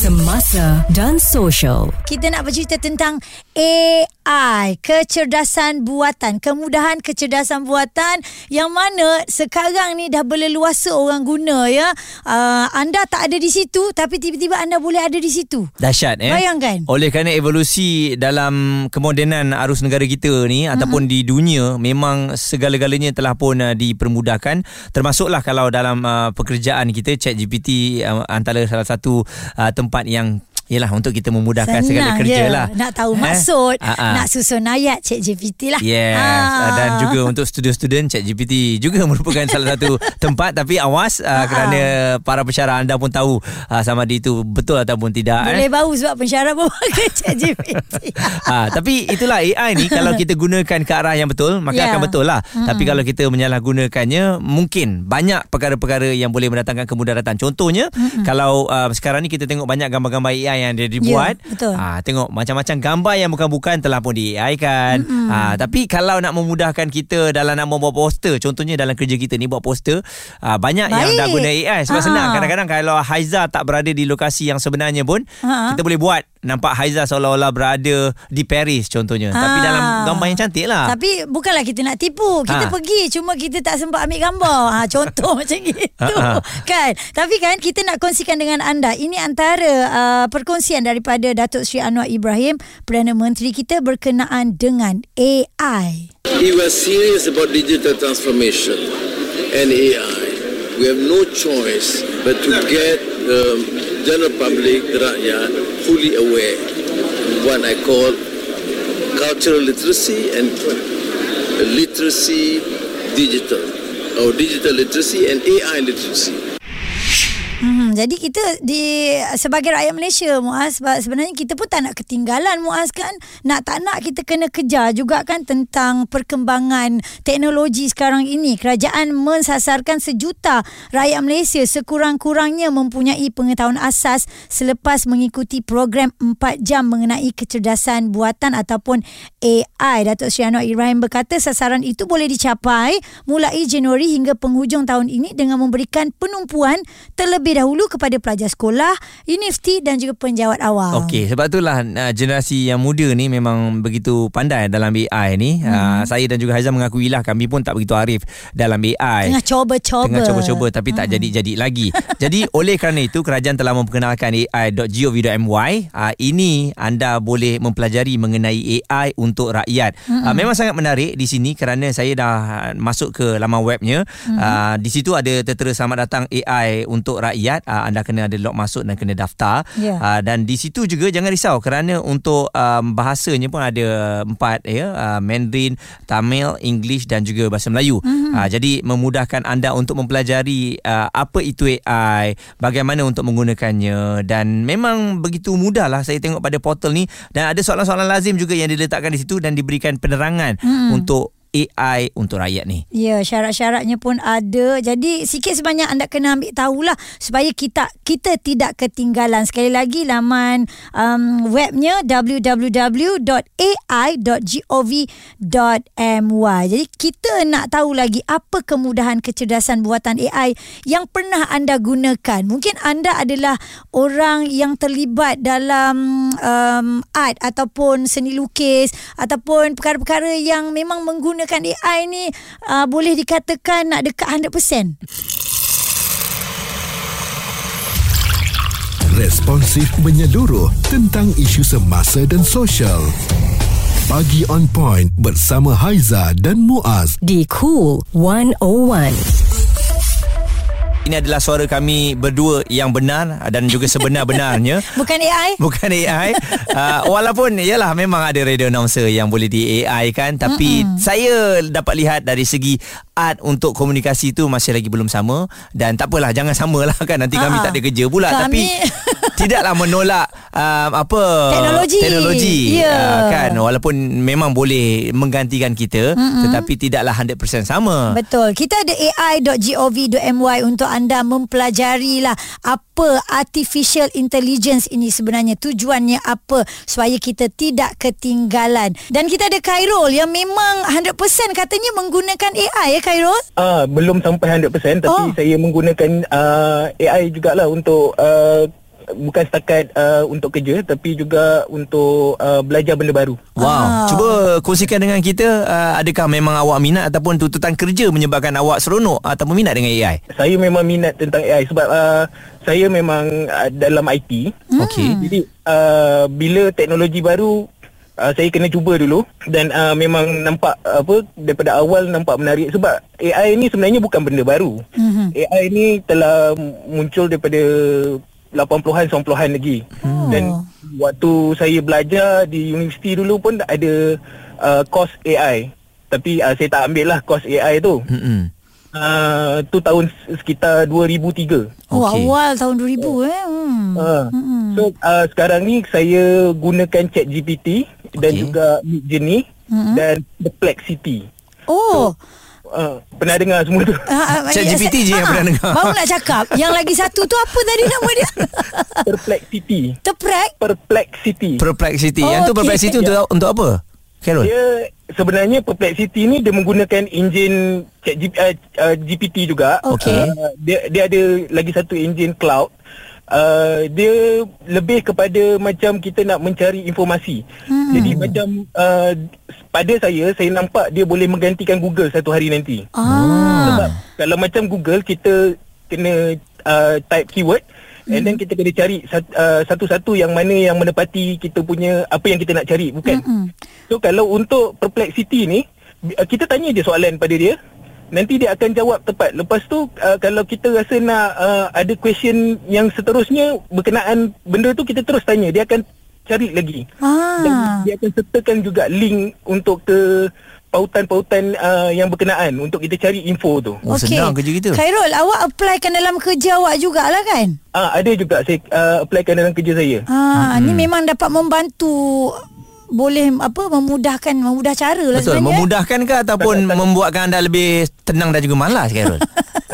Semasa dan Social. Kita nak bercerita tentang AI, kecerdasan buatan, kemudahan kecerdasan buatan yang mana sekarang ni dah berleluasa orang guna ya. Uh, anda tak ada di situ tapi tiba-tiba anda boleh ada di situ. Dahsyat eh. Bayangkan. Oleh kerana evolusi dalam kemodenan arus negara kita ni mm-hmm. ataupun di dunia memang segala-galanya telah pun uh, dipermudahkan termasuklah kalau dalam uh, pekerjaan kita ChatGPT uh, antara salah satu uh, tempat tempat yang Yelah untuk kita memudahkan Senang segala kerja lah Nak tahu Eh? maksud ah. Nak susun ayat Cik GPT lah Yes Ah. Dan juga untuk student-student ChatGPT juga merupakan salah satu tempat Tapi awas uh, kerana para pensyarah anda pun tahu uh, Sama ada itu betul ataupun tidak Boleh eh? bau sebab pensyarah pun pakai Cik GPT ha, Tapi itulah AI ni Kalau kita gunakan ke arah yang betul Maka Ya. akan betul lah Mm-mm. Tapi kalau kita menyalahgunakannya Mungkin banyak perkara-perkara Yang boleh mendatangkan kemudaratan Contohnya Mm-mm. Kalau uh, sekarang ni kita tengok Banyak gambar-gambar AI yang dia dibuat Ya, betul. Ah, tengok macam-macam gambar yang bukan-bukan telah pun di AI kan. Ah, tapi kalau nak memudahkan kita dalam nak membuat poster, contohnya dalam kerja kita ni buat poster, ah, banyak yang Baik. dah guna AI sebab Ah. senang. Kadang-kadang kalau Haiza tak berada di lokasi yang sebenarnya pun, Ah. kita boleh buat nampak Haiza seolah-olah berada di Paris contohnya. Tapi Ah. dalam gambar yang cantik lah. Tapi bukanlah kita nak tipu Kita Ha. pergi Cuma kita tak sempat ambil gambar ha, Contoh macam gitu Ha, ha. Kan Tapi kan kita nak kongsikan dengan anda Ini antara uh, perkongsian daripada Datuk Sri Anwar Ibrahim Perdana Menteri kita berkenaan dengan AI we are serious about digital transformation and AI, we have no choice but to get the general public, the rakyat, fully aware what I call cultural literacy and literacy digital, or digital literacy and AI literacy. Jadi kita di sebagai rakyat Malaysia Muaz sebab sebenarnya kita pun tak nak ketinggalan Muaz kan. Nak tak nak kita kena kejar juga kan tentang perkembangan teknologi sekarang ini. Kerajaan mensasarkan sejuta rakyat Malaysia sekurang-kurangnya mempunyai pengetahuan asas selepas mengikuti program 4 jam mengenai kecerdasan buatan ataupun AI. Datuk Sri Anwar Ibrahim berkata sasaran itu boleh dicapai mulai Januari hingga penghujung tahun ini dengan memberikan penumpuan terlebih dahulu kepada pelajar sekolah, universiti dan juga penjawat awam. Okey, sebab itulah uh, generasi yang muda ni memang begitu pandai dalam AI ni. Hmm. Uh, saya dan juga Haizam mengakui lah kami pun tak begitu arif dalam AI. Tengah coba-coba. Tengah coba-coba tapi tak jadi-jadi lagi. Jadi oleh kerana itu kerajaan telah memperkenalkan AI.gov.my. Uh, ini anda boleh mempelajari mengenai AI untuk rakyat. Uh, memang sangat menarik di sini kerana saya dah uh, masuk ke laman webnya. Uh, di situ ada tertera selamat datang AI untuk rakyat. Uh, anda kena ada log masuk dan kena daftar. Ya. Uh, dan di situ juga jangan risau kerana untuk um, bahasanya pun ada empat ya uh, Mandarin, Tamil, English dan juga bahasa Melayu. Mm-hmm. Uh, jadi memudahkan anda untuk mempelajari uh, apa itu AI, bagaimana untuk menggunakannya dan memang begitu mudah lah saya tengok pada portal ni dan ada soalan-soalan lazim juga yang diletakkan di situ dan diberikan penerangan mm. untuk AI untuk rakyat ni. Ya, syarat-syaratnya pun ada. Jadi sikit sebanyak anda kena ambil tahulah supaya kita kita tidak ketinggalan. Sekali lagi laman um, webnya www.ai.gov.my. Jadi kita nak tahu lagi apa kemudahan kecerdasan buatan AI yang pernah anda gunakan. Mungkin anda adalah orang yang terlibat dalam um, art ataupun seni lukis ataupun perkara-perkara yang memang menggunakan AI ni uh, boleh dikatakan nak dekat 100%. Responsif menyeluruh tentang isu semasa dan sosial. Pagi on point bersama Haiza dan Muaz. Di Cool 101. Ini adalah suara kami berdua yang benar dan juga sebenar-benarnya. Bukan AI? Bukan AI uh, Walaupun Yalah memang ada radio announcer Yang boleh di AI kan Tapi Mm-mm. Saya dapat lihat Dari segi Art untuk komunikasi tu Masih lagi belum sama Dan tak apalah Jangan samalah kan Nanti kami Ha-ha. tak ada kerja pula Kami- Tapi Tidaklah menolak um, Apa Teknologi. Teknologi Ya. uh, Kan Walaupun memang boleh Menggantikan kita Mm-mm. Tetapi tidaklah 100% sama Betul. Kita ada ai.gov.my untuk anda mempelajari lah apa artificial intelligence ini sebenarnya tujuannya apa supaya kita tidak ketinggalan. Dan kita ada Khairul yang memang 100% katanya menggunakan AI ya Khairul? Ah, belum sampai 100% tapi Oh. saya menggunakan uh, AI jugalah untuk uh, bukan setakat uh, untuk kerja tapi juga untuk uh, belajar benda baru. Wow. Ah. Cuba kongsikan dengan kita uh, adakah memang awak minat ataupun tuntutan kerja menyebabkan awak seronok ataupun minat dengan AI? Saya memang minat tentang AI sebab uh, saya memang uh, dalam IT. Okey. Jadi uh, bila teknologi baru uh, saya kena cuba dulu dan uh, memang nampak uh, apa daripada awal nampak menarik sebab AI ni sebenarnya bukan benda baru. Mm-hmm. AI ni telah muncul daripada 80-an 90-an lagi. Oh. Dan waktu saya belajar di universiti dulu pun ada uh, course AI. Tapi uh, saya tak ambil lah course AI tu. Hmm. Uh, tu tahun sekitar 2003. Oh Okey. awal tahun 2000 eh. Hmm. Uh, so uh, sekarang ni saya gunakan Chat GPT dan juga Midjourney dan Perplexity. Oh. Uh, pernah dengar semua tu? Ah, ah, Chat ya, GPT je yang ah, pernah dengar. Baru nak cakap Yang lagi satu tu Apa tadi nama dia Perplexity. Terprek Perplexity. Perplexity. Oh, Yang tu okey. perplexity untuk untuk apa? Carol. Dia sebenarnya Perplexity ni dia menggunakan enjin Chat G, uh, uh, GPT juga. Okey. Uh, dia dia ada lagi satu enjin cloud. Uh, dia lebih kepada macam kita nak mencari informasi. Hmm. Jadi macam uh, pada saya saya nampak dia boleh menggantikan Google satu hari nanti. Ah. Sebab kalau macam Google kita kena uh, type keyword and then kita kena cari uh, satu-satu yang mana yang menepati kita punya apa yang kita nak cari bukan. Mm-mm. So kalau untuk perplexity ni uh, kita tanya dia soalan pada dia nanti dia akan jawab tepat. Lepas tu uh, kalau kita rasa nak uh, ada question yang seterusnya berkenaan benda tu kita terus tanya dia akan cari lagi. Dan Ah. dia akan sertakan juga link untuk ke pautan-pautan uh, yang berkenaan untuk kita cari info tu. Oh, senang kerja kita. Khairul, awak applykan dalam kerja awak jugalah kan? Ah ada juga saya uh, applykan dalam kerja saya. Ah, hmm. ni memang dapat membantu boleh apa memudahkan memudah cara lah Betul. sebenarnya. Memudahkan ke ataupun membuatkan anda lebih tenang dan juga malas, Carol?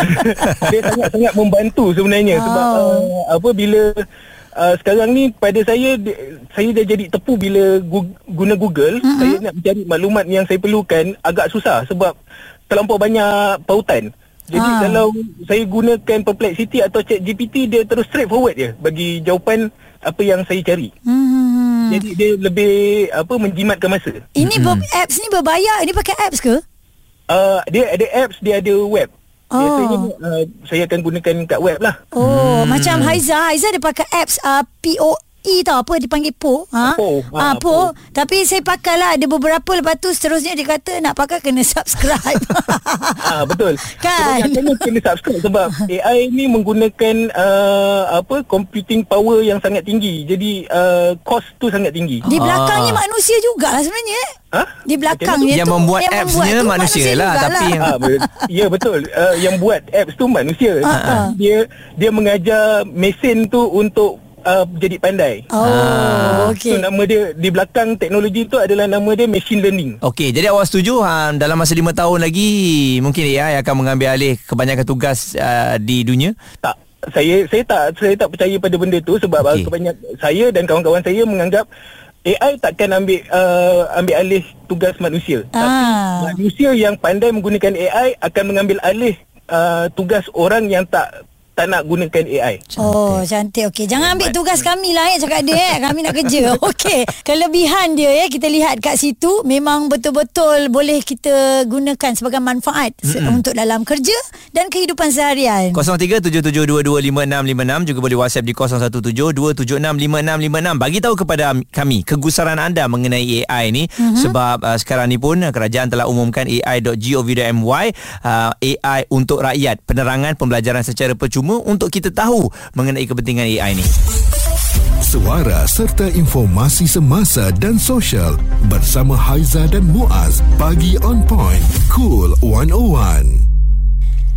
dia sangat-sangat membantu sebenarnya Oh. sebab uh, apa bila uh, sekarang ni pada saya saya dah jadi tepu bila gu- guna Google mm-hmm. saya nak mencari maklumat yang saya perlukan agak susah sebab terlampau banyak pautan. Jadi Ah. kalau saya gunakan Perplexity atau Chat GPT dia terus straight forward je bagi jawapan apa yang saya cari. Hmm. Jadi dia lebih apa menjimatkan masa. Ini ber, apps ni berbayar. Ini pakai apps ke? Uh, dia ada apps, dia ada web. Oh. Biasanya uh, saya akan gunakan kat web lah. Oh, hmm. macam Haiza, Haiza dia pakai apps uh, POE tau apa dipanggil Po. Ha? Po. Ah, Ah, po. Po. Tapi saya pakai lah ada beberapa lepas tu seterusnya dia kata nak pakai kena subscribe. Ah betul. Kan? Kebanyakannya kena subscribe sebab AI ni menggunakan uh, apa computing power yang sangat tinggi. Jadi uh, cost tu sangat tinggi. Di belakangnya Ah. manusia jugalah sebenarnya. eh. Ha? Di belakangnya Yang tu membuat yang apps-nya tu manusia lah, jugalah. tapi yang- Ah, be- ya betul. Uh, yang buat apps tu manusia. Ah, ah. Dia dia mengajar mesin tu untuk uh, jadi pandai. Oh, So okey. nama dia di belakang teknologi tu adalah nama dia machine learning. Okey, jadi awak setuju ha, dalam masa lima tahun lagi mungkin AI akan mengambil alih kebanyakan tugas uh, di dunia? Tak saya saya tak saya tak percaya pada benda tu sebab okay. kebanyak saya dan kawan-kawan saya menganggap AI takkan ambil uh, ambil alih tugas manusia. Ah. Tapi manusia yang pandai menggunakan AI akan mengambil alih uh, tugas orang yang tak tak nak gunakan AI. Oh cantik Okey Jangan ambil tugas kami lah eh Cakap dia eh Kami nak kerja Okey Kelebihan dia ya Kita lihat kat situ Memang betul-betul Boleh kita gunakan Sebagai manfaat mm-hmm. Untuk dalam kerja Dan kehidupan seharian 0377225656 juga boleh WhatsApp di 0172765656 bagi tahu kepada kami kegusaran anda mengenai AI ni mm-hmm. sebab uh, sekarang ni pun uh, kerajaan telah umumkan AI.gov.my uh, AI untuk rakyat penerangan pembelajaran secara percuma untuk kita tahu mengenai kepentingan AI ni Suara serta informasi semasa dan sosial bersama Haiza dan Muaz. Pagi on point. Cool 101.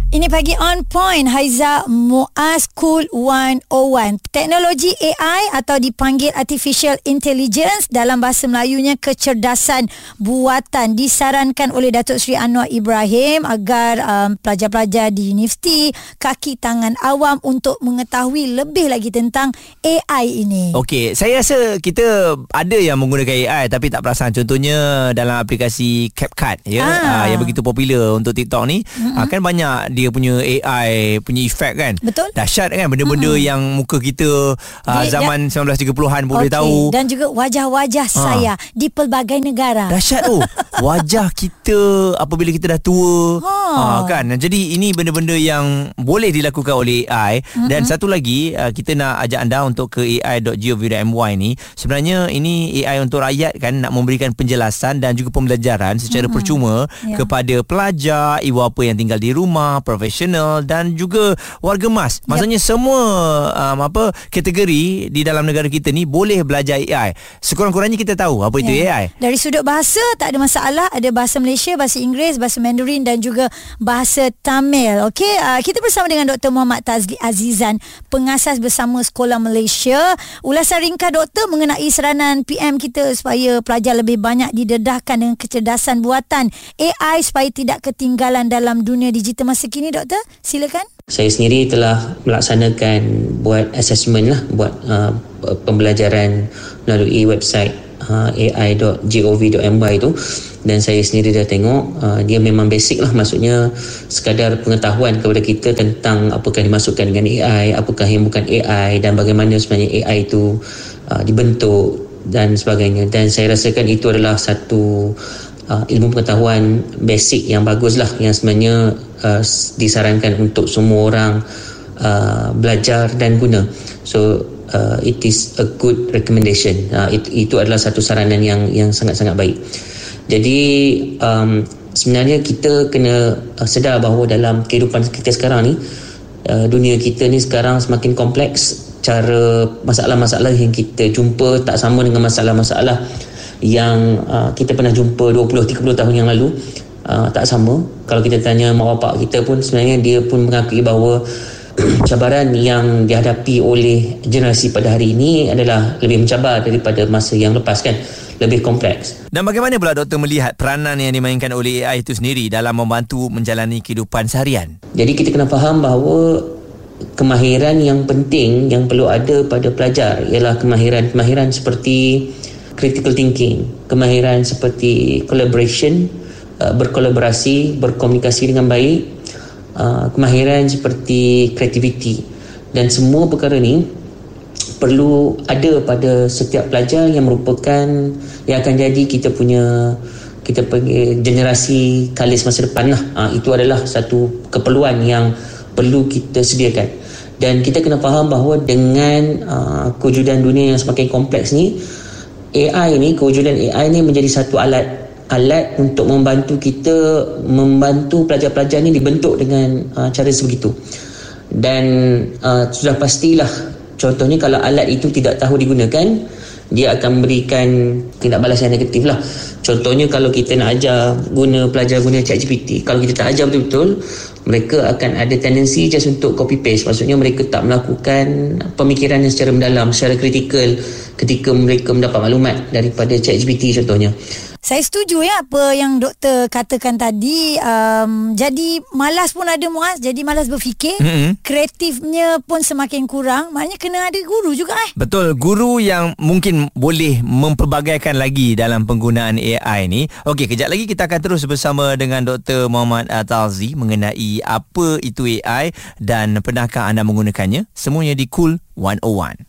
Ini pagi on point Haiza Muaz Cool 101 Teknologi AI atau dipanggil Artificial Intelligence Dalam bahasa Melayunya kecerdasan buatan Disarankan oleh Datuk Seri Anwar Ibrahim Agar um, pelajar-pelajar di universiti Kaki tangan awam Untuk mengetahui lebih lagi tentang AI ini Okey, saya rasa kita ada yang menggunakan AI tapi tak perasan. Contohnya dalam aplikasi CapCut ya, Ah. ah. yang begitu popular untuk TikTok ni, mm-hmm. kan banyak dia punya AI punya efek kan. Betul. Dahsyat kan benda-benda mm-hmm. yang muka kita uh, Dia- zaman 1930-an pun boleh Okey, tahu. Dan juga wajah-wajah Ha. saya Di pelbagai negara Dahsyat tu Wajah kita Apabila kita dah tua Ha. ha. kan Jadi ini benda-benda yang Boleh dilakukan oleh AI mm-hmm. Dan satu lagi uh, Kita nak ajak anda Untuk ke ai.gov.my ni Sebenarnya ini AI untuk rakyat kan Nak memberikan penjelasan Dan juga pembelajaran Secara mm-hmm. percuma Ya. Kepada pelajar Ibu bapa yang tinggal di rumah Profesional Dan juga warga mas Maksudnya semua um, apa Kategori Di dalam negara kita ni Boleh belajar AI Sekurang-kurangnya kita tahu Apa itu Ya. AI Dari sudut bahasa tak ada masalah, ada bahasa Malaysia, bahasa Inggeris, bahasa Mandarin dan juga bahasa Tamil. Okey, uh, kita bersama dengan Dr. Muhammad Tazli Azizan, pengasas bersama Sekolah Malaysia. Ulasan ringkas doktor mengenai seranan PM kita supaya pelajar lebih banyak didedahkan dengan kecerdasan buatan AI supaya tidak ketinggalan dalam dunia digital masa kini doktor. Silakan. Saya sendiri telah melaksanakan buat assessment lah buat uh, pembelajaran melalui website uh, ai.gov.my tu dan saya sendiri dah tengok uh, dia memang basic lah maksudnya sekadar pengetahuan kepada kita tentang apakah dimasukkan dengan AI apakah yang bukan AI dan bagaimana sebenarnya AI itu uh, dibentuk dan sebagainya dan saya rasakan itu adalah satu uh, ilmu pengetahuan basic yang bagus lah yang sebenarnya uh, disarankan untuk semua orang uh, belajar dan guna. So uh, it is a good recommendation. Uh, it, itu adalah satu saranan yang yang sangat-sangat baik. Jadi um, sebenarnya kita kena uh, sedar bahawa dalam kehidupan kita sekarang ni uh, dunia kita ni sekarang semakin kompleks. Cara masalah-masalah yang kita jumpa tak sama dengan masalah-masalah yang uh, kita pernah jumpa 20-30 tahun yang lalu uh, tak sama. Kalau kita tanya mak bapak kita pun sebenarnya dia pun mengakui bahawa cabaran yang dihadapi oleh generasi pada hari ini adalah lebih mencabar daripada masa yang lepas kan? Lebih kompleks. Dan bagaimana pula doktor melihat peranan yang dimainkan oleh AI itu sendiri dalam membantu menjalani kehidupan seharian? Jadi kita kena faham bahawa kemahiran yang penting yang perlu ada pada pelajar ialah kemahiran-kemahiran seperti critical thinking, kemahiran seperti collaboration, uh, berkolaborasi, berkomunikasi dengan baik, uh, kemahiran seperti creativity dan semua perkara ni perlu ada pada setiap pelajar yang merupakan yang akan jadi kita punya kita panggil generasi kalis masa depan lah. Ha, itu adalah satu keperluan yang perlu kita sediakan. Dan kita kena faham bahawa dengan uh, kewujudan dunia yang semakin kompleks ni, AI ni, kewujudan AI ni menjadi satu alat alat untuk membantu kita membantu pelajar-pelajar ni dibentuk dengan uh, cara sebegitu. Dan uh, sudah pastilah contohnya kalau alat itu tidak tahu digunakan, dia akan memberikan tindak balas yang negatif lah. Contohnya kalau kita nak ajar guna pelajar guna ChatGPT, kalau kita tak ajar betul-betul, mereka akan ada tendensi just untuk copy paste. Maksudnya mereka tak melakukan pemikiran yang secara mendalam, secara kritikal ketika mereka mendapat maklumat daripada ChatGPT contohnya. Saya setuju ya apa yang doktor katakan tadi. Um, jadi malas pun ada Muaz. Jadi malas berfikir. Mm-mm. Kreatifnya pun semakin kurang. Maknanya kena ada guru juga eh. Betul, guru yang mungkin boleh mempelbagaikan lagi dalam penggunaan AI ni. Okey, kejap lagi kita akan terus bersama dengan Dr. Muhammad uh, Talzi mengenai apa itu AI dan pernahkah anda menggunakannya. Semuanya di Cool 101.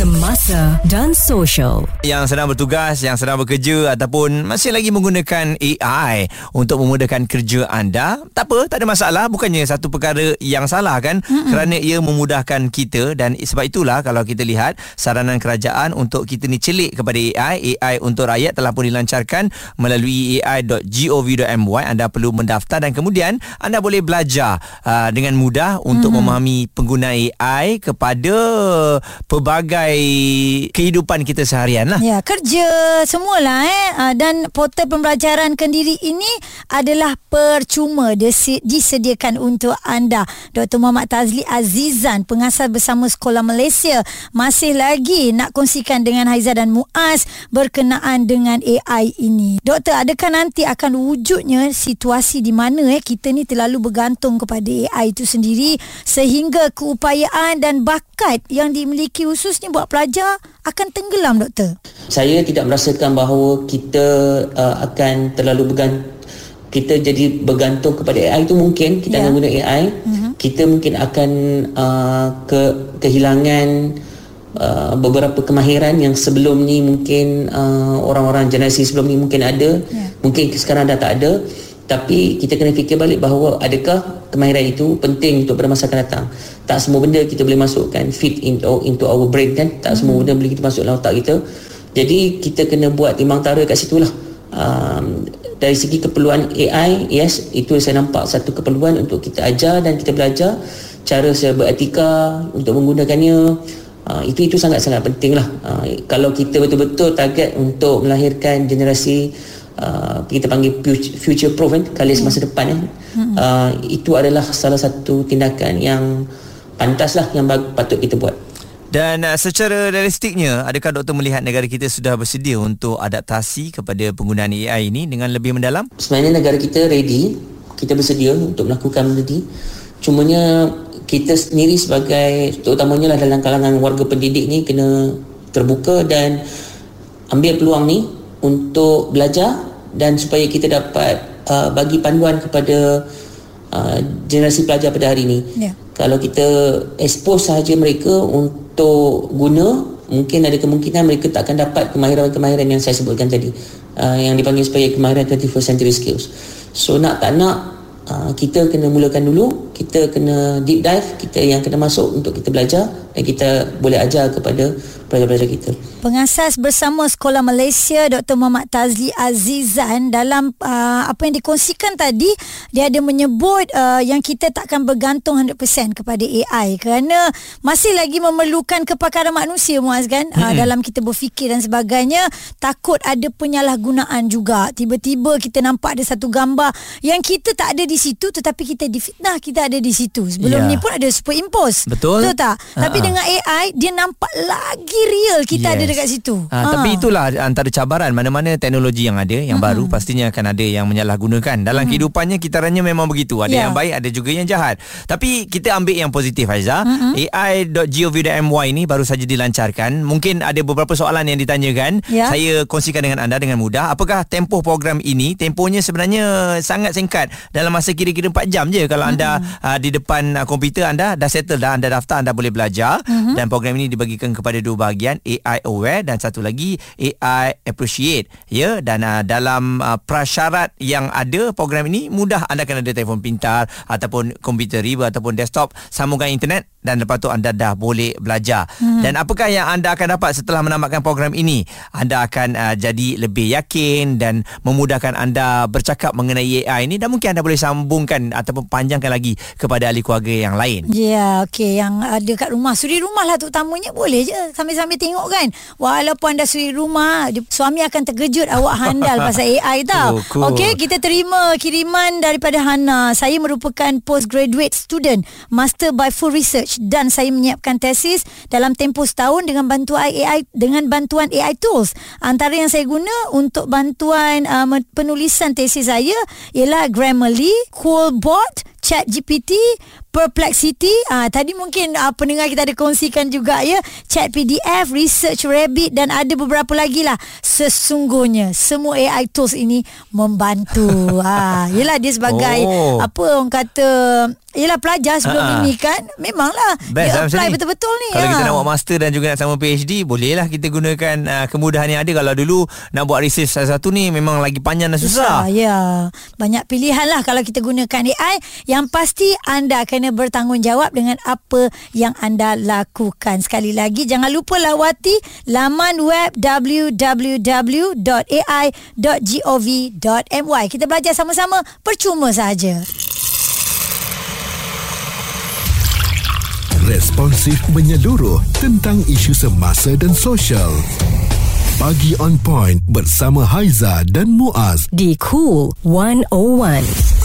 Semasa dan social. Yang sedang bertugas, yang sedang bekerja ataupun masih lagi menggunakan AI untuk memudahkan kerja anda, tak apa, tak ada masalah. Bukannya satu perkara yang salah kan? Mm-mm. Kerana ia memudahkan kita dan sebab itulah kalau kita lihat saranan kerajaan untuk kita ni celik kepada AI, AI untuk rakyat telah pun dilancarkan melalui ai.gov.my. Anda perlu mendaftar dan kemudian anda boleh belajar uh, dengan mudah untuk mm-hmm. memahami penggunaan AI kepada pelbagai pelbagai kehidupan kita seharian lah. Ya, kerja semualah eh Ah, dan portal pembelajaran kendiri ini adalah percuma disediakan untuk anda. Dr. Muhammad Tazli Azizan, pengasas bersama Sekolah Malaysia, masih lagi nak kongsikan dengan Haiza dan Muaz berkenaan dengan AI ini. Doktor, adakah nanti akan wujudnya situasi di mana eh kita ni terlalu bergantung kepada AI itu sendiri sehingga keupayaan dan bakat yang dimiliki khususnya buat pelajar akan tenggelam, doktor? Saya tidak merasakan bahawa kita uh, akan terlalu bergantung kita jadi bergantung kepada AI itu mungkin kita Ya. akan guna AI Mhm. kita mungkin akan uh, ke kehilangan uh, beberapa kemahiran yang sebelum ni mungkin uh, orang-orang generasi sebelum ni mungkin ada Ya. mungkin sekarang dah tak ada tapi kita kena fikir balik bahawa adakah kemahiran itu penting untuk pada masa akan datang? Tak semua benda kita boleh masukkan fit into, into our brain kan? Tak semua benda boleh kita masuk dalam otak kita. Jadi kita kena buat timbang tara kat situ lah. Um, dari segi keperluan AI yes itu saya nampak satu keperluan untuk kita ajar dan kita belajar. Cara saya beretika untuk menggunakannya uh, itu itu sangat-sangat penting lah. Uh, kalau kita betul-betul target untuk melahirkan generasi uh, kita panggil future- proof kan kali semasa depan kan uh, itu adalah salah satu tindakan yang pantas lah yang bag- patut kita buat. Dan uh, secara realistiknya, adakah doktor melihat negara kita sudah bersedia untuk adaptasi kepada penggunaan AI ini dengan lebih mendalam? sebenarnya negara kita ready kita bersedia untuk melakukan benda ni cumanya kita sendiri sebagai terutamanya lah dalam kalangan warga pendidik ni kena terbuka dan ambil peluang ni untuk belajar dan supaya kita dapat uh, bagi panduan kepada uh, generasi pelajar pada hari ini Ya. kalau kita expose sahaja mereka untuk guna mungkin ada kemungkinan mereka tak akan dapat kemahiran-kemahiran yang saya sebutkan tadi uh, yang dipanggil sebagai kemahiran 21st century skills so nak tak nak uh, kita kena mulakan dulu kita kena deep dive kita yang kena masuk untuk kita belajar dan kita boleh ajar kepada pelajar-pelajar kita Pengasas bersama Sekolah Malaysia Dr. Muhammad Tazli Azizan dalam uh, apa yang dikongsikan tadi dia ada menyebut uh, yang kita takkan bergantung 100% kepada AI kerana masih lagi memerlukan kepakaran manusia Muaz kan uh, dalam kita berfikir dan sebagainya takut ada penyalahgunaan juga tiba-tiba kita nampak ada satu gambar yang kita tak ada di situ tetapi kita difitnah kita ada di situ sebelum Ya. ni pun ada superimpose Betul. betul tak tapi Ha-ha. dengan AI dia nampak lagi real kita ada Yes. dekat situ. Ha, Tapi itulah antara cabaran mana-mana teknologi yang ada yang Hmm. baru pastinya akan ada yang menyalahgunakan. Dalam kehidupannya kitarannya memang begitu. Ada Ya. yang baik, ada juga yang jahat. Tapi kita ambil yang positif Aiza. Hmm. AI.gov.my ni baru saja dilancarkan. Mungkin ada beberapa soalan yang ditanyakan. Ya. Saya kongsikan dengan anda dengan mudah. Apakah tempoh program ini? Tempohnya sebenarnya sangat singkat. Dalam masa kira-kira 4 jam je kalau anda uh, di depan uh, komputer anda dah settle dah, anda daftar, anda boleh belajar dan program ini dibagikan kepada dua bahagian, AI aware dan satu lagi AI appreciate. Ya, dan uh, dalam uh, prasyarat yang ada program ini mudah anda kena ada telefon pintar ataupun komputer riba ataupun desktop sambungan internet dan lepas tu anda dah boleh belajar. Hmm. Dan apakah yang anda akan dapat setelah menamatkan program ini? Anda akan uh, jadi lebih yakin dan memudahkan anda bercakap mengenai AI ini dan mungkin anda boleh sambungkan ataupun panjangkan lagi kepada ahli keluarga yang lain. Ya, okey yang ada kat rumah. Suri rumah lah terutamanya boleh je sambil-sambil tengok kan. Walaupun anda suri rumah, suami akan terkejut awak handal pasal AI tau. Oh, cool. Okey, kita terima kiriman daripada Hana. Saya merupakan postgraduate student, master by full research dan saya menyiapkan tesis dalam tempoh setahun dengan bantuan AI dengan bantuan AI tools. Antara yang saya guna untuk bantuan uh, penulisan tesis saya ialah Grammarly, Coolbot, ChatGPT, Perplexity. Ah tadi mungkin uh, pendengar kita ada kongsikan juga ya, Chat PDF, Research Rabbit dan ada beberapa lagi lah. Sesungguhnya semua AI tools ini membantu. ah yalah dia sebagai Oh. apa orang kata Yelah pelajar sebelum Ha-ha. ini kan Memanglah Best Dia lah apply ni. betul-betul ni Kalau ha. kita nak buat master dan juga nak sama PhD Bolehlah kita gunakan uh, kemudahan yang ada Kalau dulu nak buat research satu-satu ni Memang lagi panjang dan susah, Susah, ya. Banyak pilihan lah kalau kita gunakan AI. Yang pasti anda kena bertanggungjawab dengan apa yang anda lakukan. Sekali lagi, jangan lupa lawati laman web www.ai.gov.my. Kita belajar sama-sama percuma saja. responsif menyeluruh tentang isu semasa dan sosial. Pagi on point bersama Haiza dan Muaz. Di Cool 101.